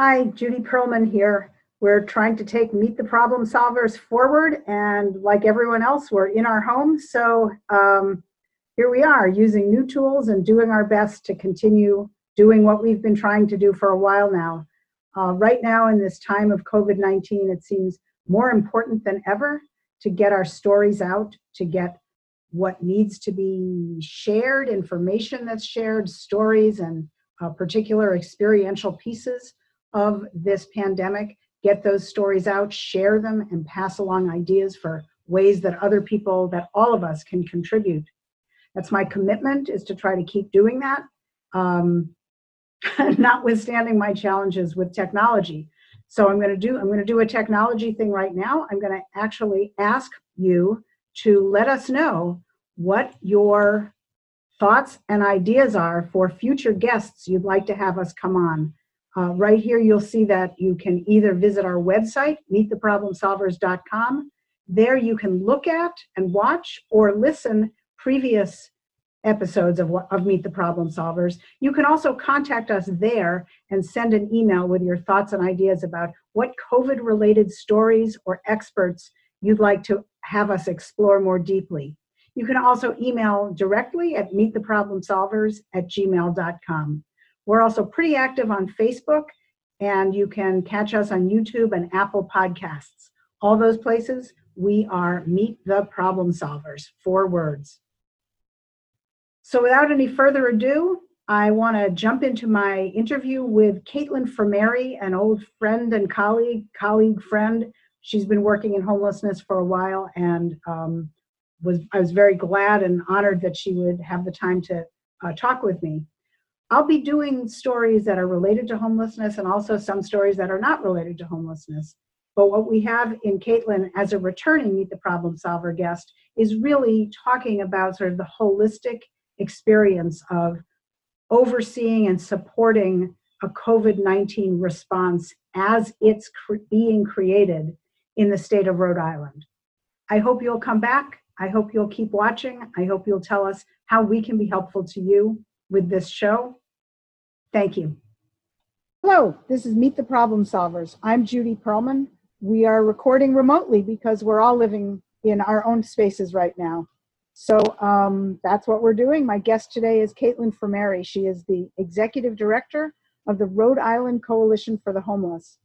Hi, Judy Perlman here. We're trying to take Meet the Problem Solvers forward, and like everyone else, we're in our homes. So um, here we are using new tools and doing our best to continue doing what we've been trying to do for a while now. Uh, right now, in this time of COVID 19, it seems more important than ever to get our stories out, to get what needs to be shared, information that's shared, stories, and uh, particular experiential pieces of this pandemic, get those stories out, share them, and pass along ideas for ways that other people, that all of us can contribute. That's my commitment is to try to keep doing that, um, notwithstanding my challenges with technology. So I'm going to do I'm going to do a technology thing right now. I'm going to actually ask you to let us know what your thoughts and ideas are for future guests you'd like to have us come on. Uh, right here, you'll see that you can either visit our website, meettheproblemsolvers.com. There you can look at and watch or listen previous episodes of, of Meet the Problem Solvers. You can also contact us there and send an email with your thoughts and ideas about what COVID related stories or experts you'd like to have us explore more deeply. You can also email directly at meettheproblemsolvers at gmail.com. We're also pretty active on Facebook, and you can catch us on YouTube and Apple Podcasts. All those places, we are Meet the Problem Solvers, four words. So without any further ado, I want to jump into my interview with Caitlin Frumerie, an old friend and colleague, colleague friend. She's been working in homelessness for a while, and um, was I was very glad and honored that she would have the time to uh, talk with me. I'll be doing stories that are related to homelessness and also some stories that are not related to homelessness. But what we have in Caitlin as a returning Meet the Problem Solver guest is really talking about sort of the holistic experience of overseeing and supporting a COVID 19 response as it's cre- being created in the state of Rhode Island. I hope you'll come back. I hope you'll keep watching. I hope you'll tell us how we can be helpful to you with this show. Thank you. Hello, this is Meet the Problem Solvers. I'm Judy Perlman. We are recording remotely because we're all living in our own spaces right now. So um, that's what we're doing. My guest today is Caitlin Frumerie. She is the executive director of the Rhode Island Coalition for the Homeless.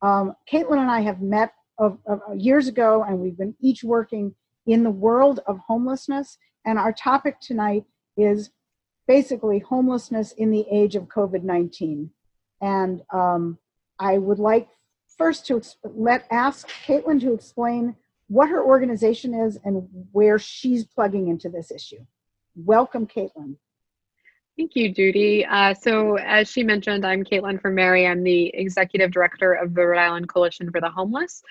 Um, Caitlin and I have met of, of, years ago, and we've been each working in the world of homelessness. And our topic tonight is basically homelessness in the age of COVID 19. And um, I would like first to let ask Caitlin to explain what her organization is and where she's plugging into this issue. Welcome, Caitlin. Thank you, Judy. Uh, so, as she mentioned, I'm Caitlin Frumerie. I'm the executive director of the Rhode Island Coalition for the Homeless.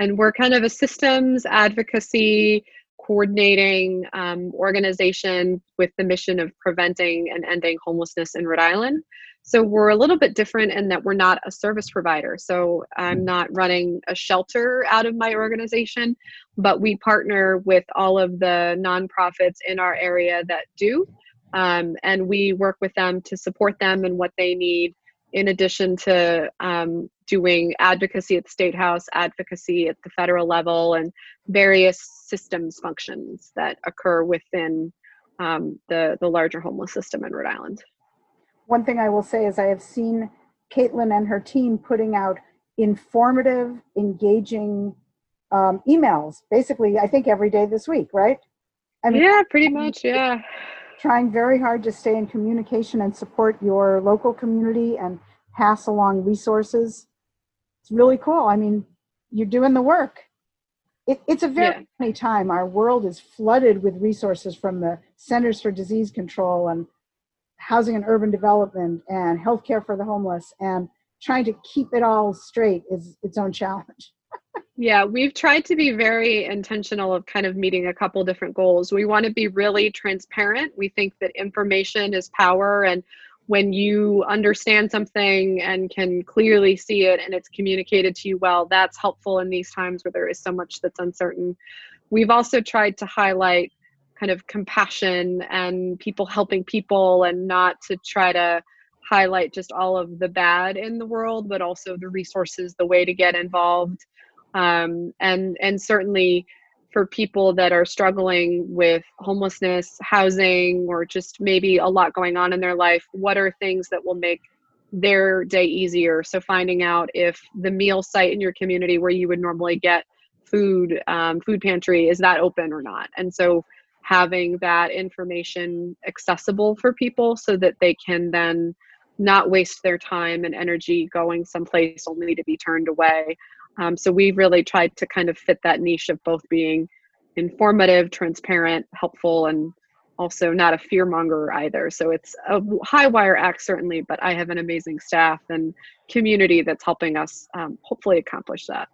And we're kind of a systems advocacy coordinating um, organization with the mission of preventing and ending homelessness in Rhode Island. So we're a little bit different in that we're not a service provider. So I'm not running a shelter out of my organization, but we partner with all of the nonprofits in our area that do. Um, and we work with them to support them and what they need in addition to um, doing advocacy at the state house, advocacy at the federal level, and various systems functions that occur within um, the, the larger homeless system in Rhode Island. One thing I will say is I have seen Caitlin and her team putting out informative, engaging um, emails, basically, I think every day this week, right? I mean, yeah, pretty much, yeah trying very hard to stay in communication and support your local community and pass along resources. It's really cool. I mean, you're doing the work. It, it's a very yeah. funny time. Our world is flooded with resources from the Centers for Disease Control and Housing and Urban Development and Healthcare for the Homeless. And trying to keep it all straight is its own challenge. Yeah, we've tried to be very intentional of kind of meeting a couple different goals. We want to be really transparent. We think that information is power and when you understand something and can clearly see it and it's communicated to you well, that's helpful in these times where there is so much that's uncertain. We've also tried to highlight kind of compassion and people helping people and not to try to highlight just all of the bad in the world, but also the resources, the way to get involved, um, and and certainly for people that are struggling with homelessness, housing, or just maybe a lot going on in their life, what are things that will make their day easier? So, finding out if the meal site in your community where you would normally get food, um, food pantry, is that open or not? And so, having that information accessible for people so that they can then not waste their time and energy going someplace only to be turned away. Um, so we really tried to kind of fit that niche of both being informative, transparent, helpful, and also not a fear monger either. So it's a high wire act certainly, but I have an amazing staff and community that's helping us um, hopefully accomplish that.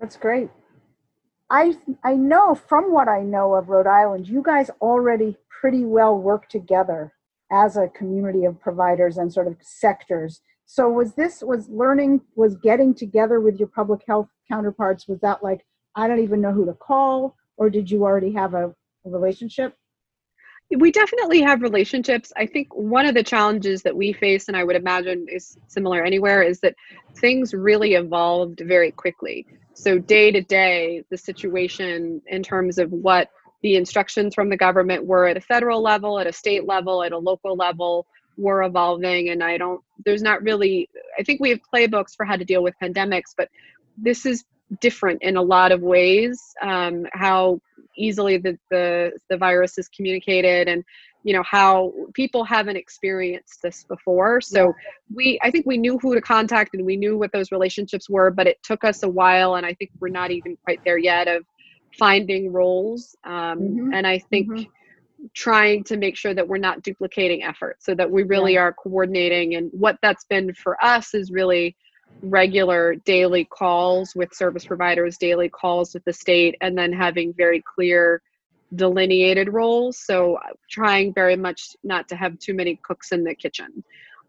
That's great. I I know from what I know of Rhode Island, you guys already pretty well work together as a community of providers and sort of sectors so was this was learning was getting together with your public health counterparts was that like i don't even know who to call or did you already have a, a relationship? We definitely have relationships. I think one of the challenges that we face and i would imagine is similar anywhere is that things really evolved very quickly. So day to day the situation in terms of what the instructions from the government were at a federal level at a state level at a local level were evolving and i don't there's not really i think we have playbooks for how to deal with pandemics but this is different in a lot of ways um, how easily the, the the virus is communicated and you know how people haven't experienced this before so yeah. we i think we knew who to contact and we knew what those relationships were but it took us a while and i think we're not even quite there yet of finding roles um, mm-hmm. and i think mm-hmm trying to make sure that we're not duplicating effort so that we really yeah. are coordinating and what that's been for us is really regular daily calls with service providers daily calls with the state and then having very clear delineated roles so trying very much not to have too many cooks in the kitchen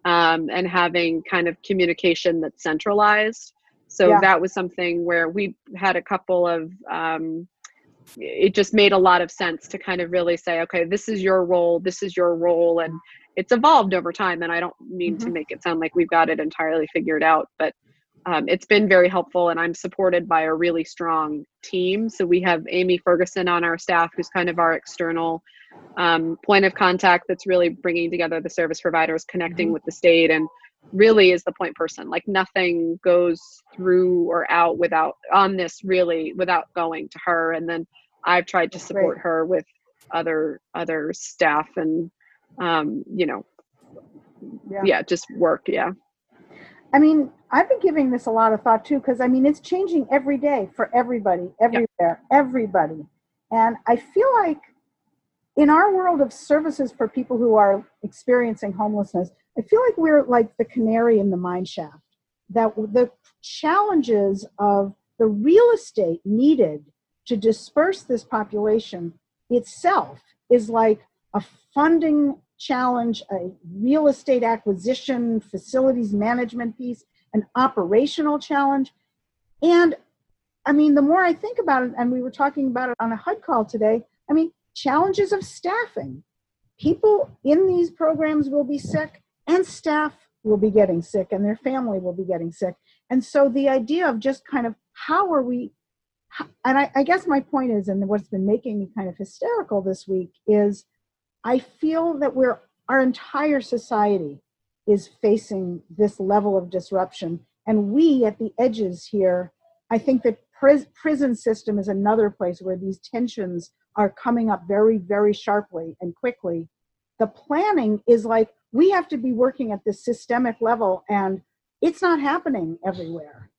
um, and having kind of communication that's centralized so yeah. that was something where we had a couple of um, it just made a lot of sense to kind of really say okay this is your role this is your role and it's evolved over time and i don't mean mm-hmm. to make it sound like we've got it entirely figured out but um, it's been very helpful and i'm supported by a really strong team so we have amy ferguson on our staff who's kind of our external um, point of contact that's really bringing together the service providers connecting mm-hmm. with the state and really is the point person. Like nothing goes through or out without on this really without going to her. And then i've tried to support her with other other staff and um you know yeah, yeah just work yeah. I mean i've been giving this a lot of thought too because i mean it's changing every day for everybody everywhere everybody. And i feel like in our world of services for people who are experiencing homelessness I feel like we're like the canary in the mine shaft, that the challenges of the real estate needed to disperse this population itself is like a funding challenge, a real estate acquisition, facilities management piece, an operational challenge. And I mean, the more I think about it, and we were talking about it on a HUD call today, I mean, challenges of staffing. People in these programs will be sick and staff will be getting sick and their family will be getting sick. And so the idea of just kind of how are we, and I, I guess my point is, and what's been making me kind of hysterical this week is I feel that we're, our entire society is facing this level of disruption. And we at the edges here, I think that pris- prison system is another place where these tensions are coming up very, very sharply and quickly. The planning is like, we have to be working at this systemic level and it's not happening everywhere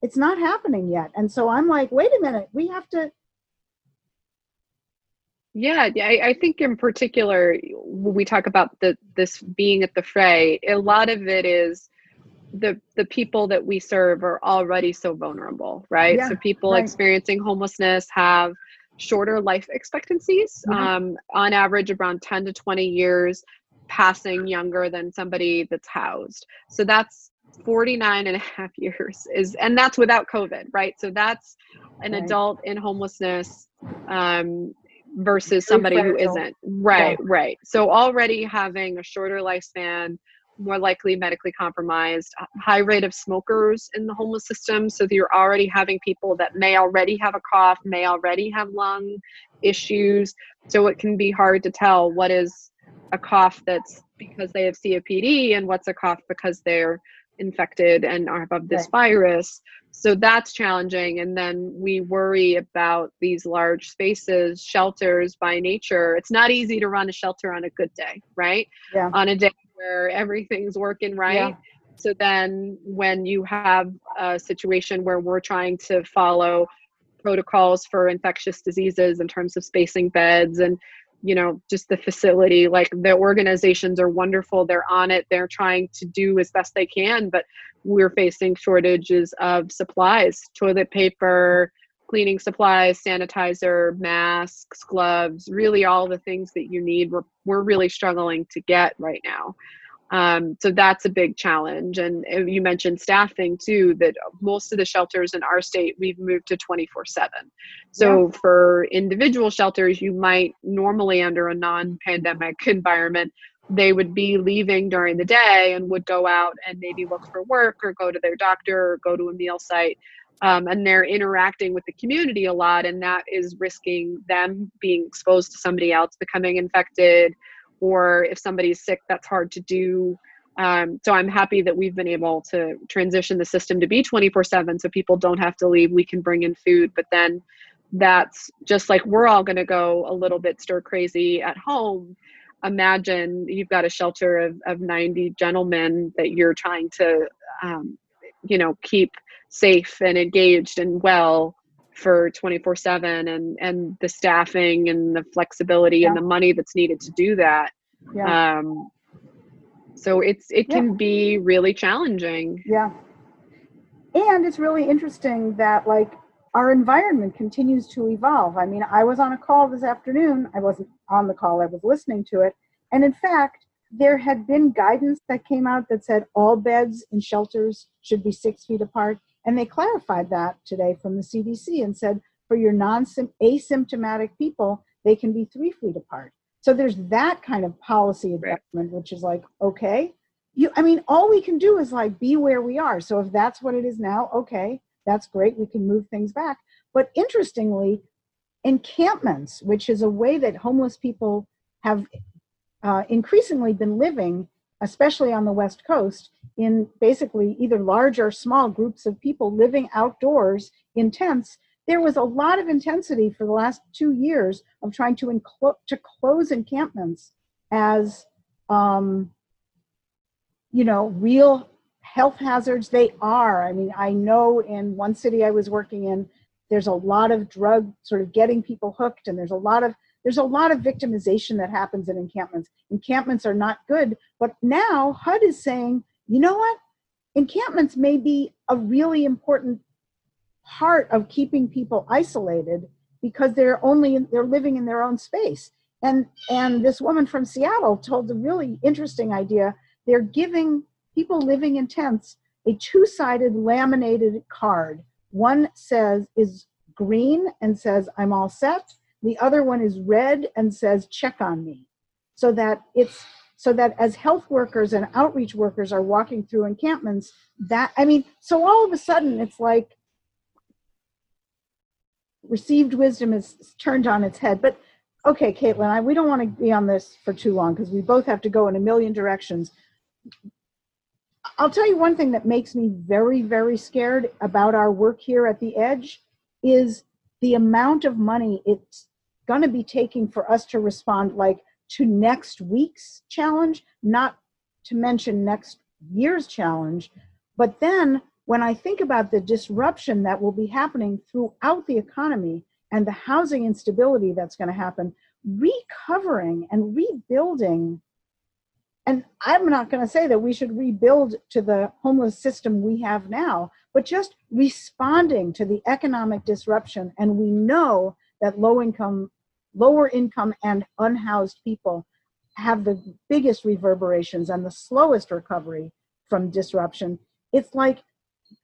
it's not happening yet and so i'm like wait a minute we have to yeah I, I think in particular when we talk about the this being at the fray a lot of it is the the people that we serve are already so vulnerable right yeah, so people right. experiencing homelessness have shorter life expectancies mm-hmm. um, on average around 10 to 20 years passing younger than somebody that's housed. So that's 49 and a half years is and that's without covid right so that's an right. adult in homelessness um versus somebody who isn't right yeah. right so already having a shorter lifespan more likely medically compromised, high rate of smokers in the homeless system. So you're already having people that may already have a cough, may already have lung issues. So it can be hard to tell what is a cough that's because they have COPD and what's a cough because they're infected and are of this right. virus. So that's challenging. And then we worry about these large spaces, shelters by nature. It's not easy to run a shelter on a good day, right? Yeah. On a day where everything's working right. Yeah. So then when you have a situation where we're trying to follow protocols for infectious diseases in terms of spacing beds and you know just the facility like the organizations are wonderful they're on it they're trying to do as best they can but we're facing shortages of supplies toilet paper cleaning supplies sanitizer masks gloves really all the things that you need we're, we're really struggling to get right now um, so that's a big challenge. And you mentioned staffing too, that most of the shelters in our state, we've moved to 24 7. So yeah. for individual shelters, you might normally under a non pandemic environment, they would be leaving during the day and would go out and maybe look for work or go to their doctor or go to a meal site. Um, and they're interacting with the community a lot, and that is risking them being exposed to somebody else, becoming infected, or if somebody's sick, that's hard to do. Um, so I'm happy that we've been able to transition the system to be 24 7 so people don't have to leave. We can bring in food, but then that's just like we're all going to go a little bit stir crazy at home. Imagine you've got a shelter of, of 90 gentlemen that you're trying to, um, you know, keep safe and engaged and well for 24 7 and and the staffing and the flexibility yeah. and the money that's needed to do that. Yeah. um so it's it can yeah. be really challenging. Yeah. And it's really interesting that like our environment continues to evolve. I mean i was on a call this afternoon. I wasn't on the call. I was listening to it. And in fact there had been guidance that came out that said all beds in shelters should be six feet apart and they clarified that today from the CDC and said for your non asymptomatic people, they can be three feet apart. So there's that kind of policy adjustment, which is like, okay, you, I mean, all we can do is like be where we are. So if that's what it is now, okay, that's great. We can move things back. But interestingly, encampments, which is a way that homeless people have uh, increasingly been living, especially on the West Coast, in basically either large or small groups of people living outdoors in tents, there was a lot of intensity for the last two years of trying to, enclo- to close encampments as, um, you know, real health hazards. They are. I mean, I know in one city I was working in, there's a lot of drug sort of getting people hooked, and there's a lot of there's a lot of victimization that happens in encampments. Encampments are not good, but now HUD is saying you know what? Encampments may be a really important part of keeping people isolated because they're only they're living in their own space. And and this woman from Seattle told a really interesting idea. They're giving people living in tents a two-sided laminated card. One says is green and says I'm all set. The other one is red and says check on me. So that it's so that as health workers and outreach workers are walking through encampments that i mean so all of a sudden it's like received wisdom is turned on its head but okay caitlin I, we don't want to be on this for too long because we both have to go in a million directions i'll tell you one thing that makes me very very scared about our work here at the edge is the amount of money it's going to be taking for us to respond like to next week's challenge, not to mention next year's challenge. But then when I think about the disruption that will be happening throughout the economy and the housing instability that's going to happen, recovering and rebuilding. And I'm not going to say that we should rebuild to the homeless system we have now, but just responding to the economic disruption. And we know that low income lower income and unhoused people have the biggest reverberations and the slowest recovery from disruption. It's like,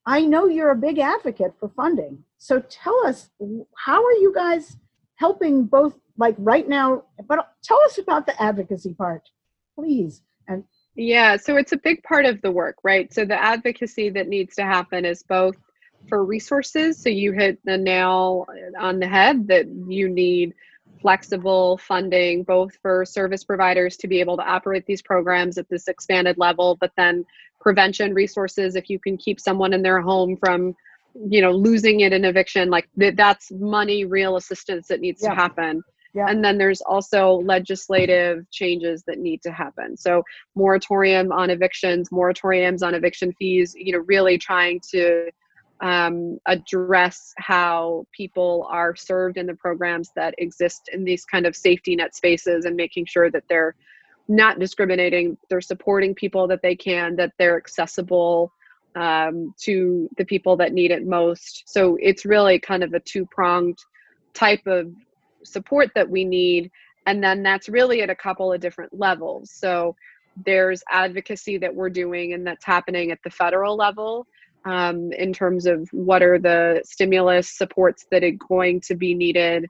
I know you're a big advocate for funding. So tell us, how are you guys helping both, like right now? But tell us about the advocacy part, please. And Yeah, so it's a big part of the work, right? So the advocacy that needs to happen is both for resources. So you hit the nail on the head that you need flexible funding, both for service providers to be able to operate these programs at this expanded level, but then prevention resources if you can keep someone in their home from you know losing it in eviction like th- that's money real assistance that needs Yeah. to happen Yeah. and then there's also legislative changes that need to happen so moratorium on evictions moratoriums on eviction fees you know really trying to um, address how people are served in the programs that exist in these kind of safety net spaces and making sure that they're not discriminating they're supporting people that they can that they're accessible um, to the people that need it most. So it's really kind of a two-pronged type of support that we need and then that's really at a couple of different levels. So there's advocacy that we're doing and that's happening at the federal level um, in terms of what are the stimulus supports that are going to be needed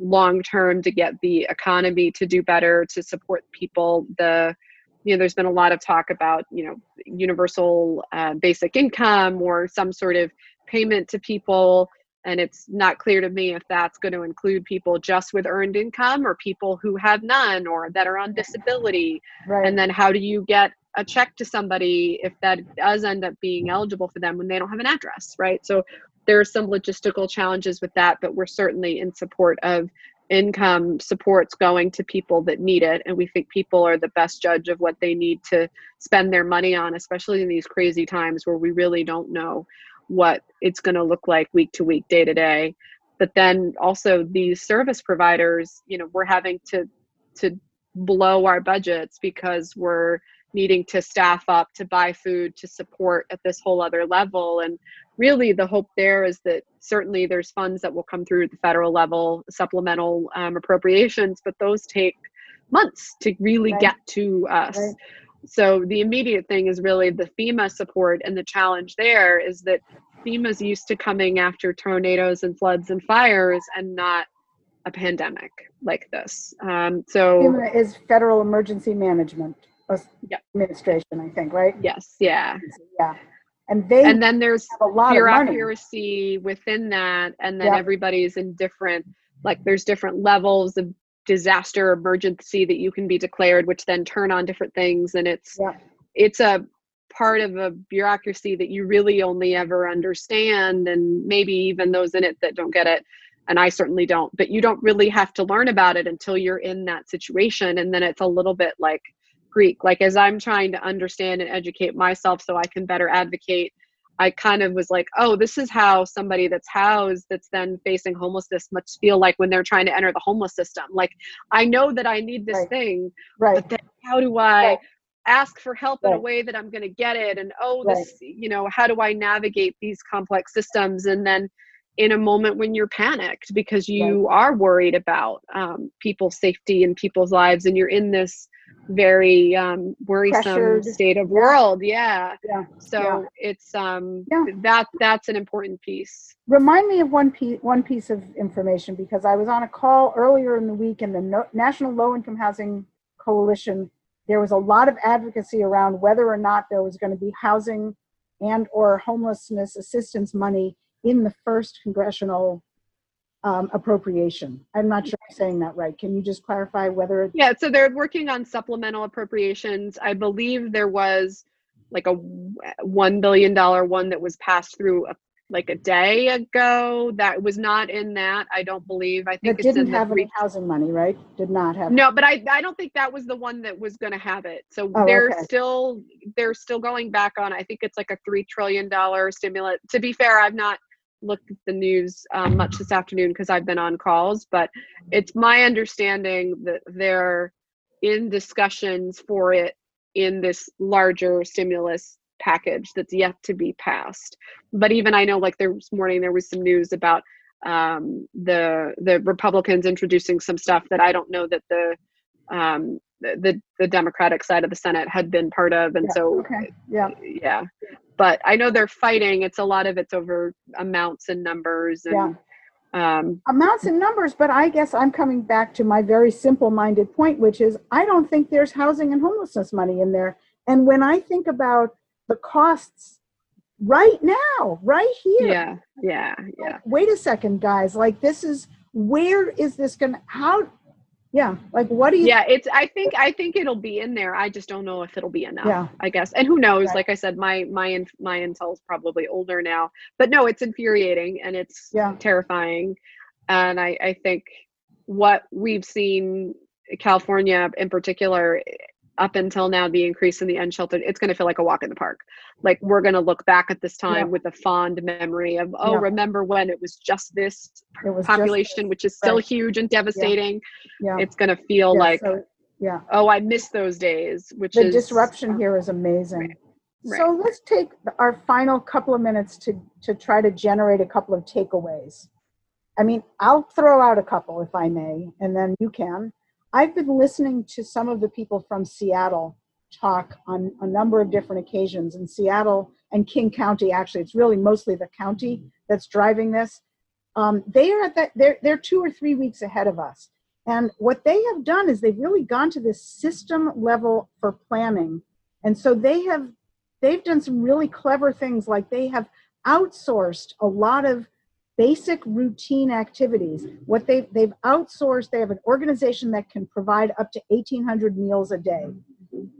long term to get the economy to do better to support people. The you know there's been a lot of talk about you know universal uh, basic income or some sort of payment to people. And it's not clear to me if that's going to include people just with earned income or people who have none or that are on disability. Right. and then how do you get a check to somebody if that does end up being eligible for them when they don't have an address right? So there are some logistical challenges with that but we're certainly in support of income supports going to people that need it. And we think people are the best judge of what they need to spend their money on especially in these crazy times where we really don't know what it's going to look like week to week day to day. But then also these service providers you know we're having to to blow our budgets because we're needing to staff up to buy food to support at this whole other level and really the hope there is that certainly there's funds that will come through at the federal level supplemental um, appropriations but those take months to really Right. get to us Right. so the immediate thing is really the fema support and the challenge there is that fema's used to coming after tornadoes and floods and fires and not a pandemic like this um, so FEMA is Federal Emergency Management Yeah. Administration, I think, right? yes yeah Yeah. And they and then there's a lot bureaucracy within that and then Yeah. everybody's in different like there's different levels of disaster emergency that you can be declared which then turn on different things and it's Yeah. it's a part of a bureaucracy that you really only ever understand and maybe even those in it that don't get it and I certainly don't but you don't really have to learn about it until you're in that situation and then it's a little bit like Greek like as I'm trying to understand and educate myself so I can better advocate I kind of was like, oh, this is how somebody that's housed that's then facing homelessness must feel like when they're trying to enter the homeless system. Like, I know that I need this Right. thing, Right. but then how do I Right. ask for help in a way that I'm going to get it? And oh, Right. this, you know, how do I navigate these complex systems? And then in a moment when you're panicked because you are worried about um, people's safety and people's lives, and you're in this very um, worrisome Pressured. state of world. Yeah. Yeah. So Yeah. it's um Yeah. that that's an important piece. Remind me of one piece, one piece of information because I was on a call earlier in the week in the no, National Low Income Housing Coalition. There was a lot of advocacy around whether or not there was going to be housing and or homelessness assistance money in the first congressional um, appropriation. I'm not sure I'm saying that right. Can you just clarify whether it, Yeah, so they're working on supplemental appropriations. I believe there was like a one billion dollar one that was passed through a, like a day ago. That was not in that. I don't believe. I think it didn't have any housing money, right? Did not have. No, but I I don't think that was the one that was going to have it. So Oh, they're okay. still they're still going back on. I think it's like a three trillion dollar stimulant. To be fair, I've not looked at the news um, much this afternoon because I've been on calls, but it's my understanding that they're in discussions for it in this larger stimulus package that's yet to be passed. But even I know, like this morning, there was some news about um, the the Republicans introducing some stuff that I don't know that the um, the the Democratic side of the Senate had been part of, and Yeah, so Okay, yeah. yeah. But I know they're fighting. It's a lot of it's over amounts and numbers, and um, amounts and numbers, but I guess I'm coming back to my very simple minded point, which is I don't think there's housing and homelessness money in there And when I think about the costs right now, right here. Yeah, yeah, yeah. Wait a second, guys. Like this is where is this gonna how yeah, like what do you Yeah, it's I think I think it'll be in there. I just don't know if it'll be enough. Yeah. I guess. And who knows? Right. Like I said, my my my intel's probably older now. But no, it's infuriating and it's Yeah. terrifying. And I I think what we've seen California in particular up until now the increase in the unsheltered it's going to feel like a walk in the park like we're going to look back at this time Yeah. with a fond memory of oh Yeah. remember when it was just this was just- population which is still right. huge and devastating yeah. it's going to feel yeah, like so, yeah. oh i miss those days which the is disruption um, here is amazing. Right. So let's take our final couple of minutes to to try to generate a couple of takeaways. I mean, I'll throw out a couple if I may, and then you can. I've been listening to some of the people from Seattle talk on a number of different occasions in Seattle and King County. Actually, it's really mostly the county that's driving this. Um, they are at that. They're they're two or three weeks ahead of us. And what they have done is they've really gone to this system level for planning. And so they have they've done some really clever things like they have outsourced a lot of basic routine activities. What they they've outsourced, they have an organization that can provide up to 1800 meals a day.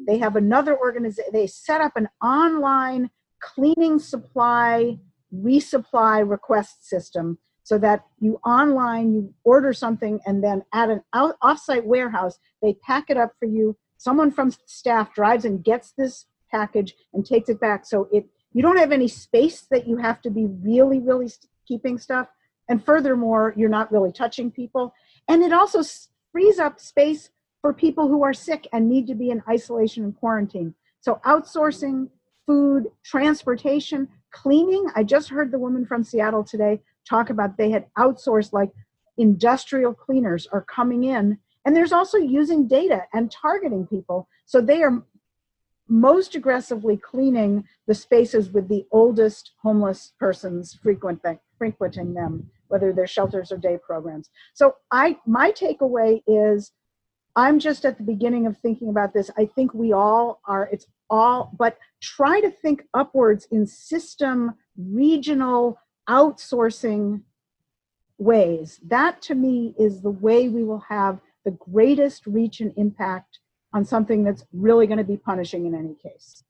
They have another organization they set up an online cleaning supply resupply request system so that you online you order something and then at an out, offsite warehouse they pack it up for you someone from staff drives and gets this package and takes it back so it you don't have any space that you have to be really really keeping stuff. And furthermore you're not really touching people. And it also frees up space for people who are sick and need to be in isolation and quarantine. So outsourcing food transportation cleaning. I just heard the woman from seattle today talk about they had outsourced like industrial cleaners are coming in. And there's also using data and targeting people. So they are most aggressively cleaning the spaces with the oldest homeless persons frequenting frequenting them whether they're shelters or day programs so i my takeaway is i'm just at the beginning of thinking about this i think we all are it's all but try to think upwards in system regional outsourcing ways that to me is the way we will have the greatest reach and impact on something that's really going to be punishing in any case.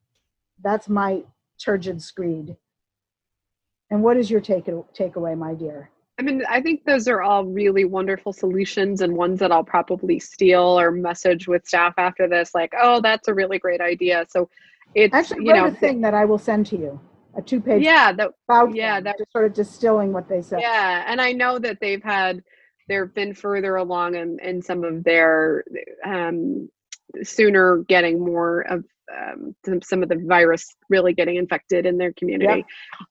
That's my turgid screed. And what is your take takeaway, my dear? I mean, I think those are all really wonderful solutions and ones that I'll probably steal or message with staff after this, like, oh, that's a really great idea. So it's Actually, you know, a thing that I will send to you, a two-page yeah, that about yeah, that- just sort of distilling what they said. yeah, and I know that they've had they've been further along in, in some of their um sooner getting more of um, some, some of the virus really getting infected in their community.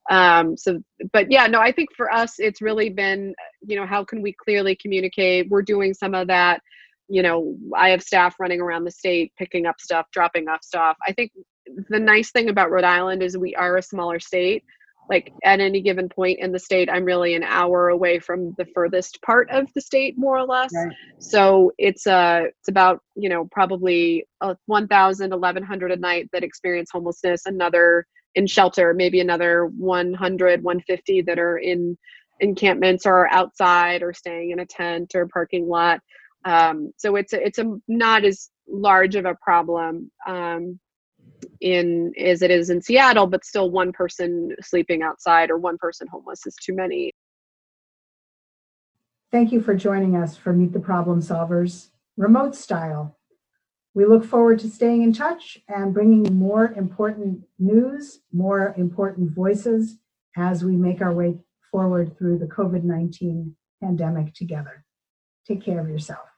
Um, so, but yeah, no, I think for us, it's really been, you know, how can we clearly communicate? We're doing some of that. You know, I have staff running around the state picking up stuff, dropping off stuff. I think the nice thing about Rhode Island is we are a smaller state like at any given point in the state i'm really an hour away from the furthest part of the state more or less. Right. so it's uh it's about you know probably uh, 1000 1100 a night that experience homelessness another in shelter maybe another 100 150 that are in encampments or outside or staying in a tent or parking lot. Um so it's a, it's a not as large of a problem. Um in as it is in Seattle, but still one person sleeping outside or one person homeless is too many. Thank you for joining us for Meet the Problem Solvers remote style. We look forward to staying in touch and bringing more important news, more important voices as we make our way forward through the COVID 19 pandemic together. Take care of yourself.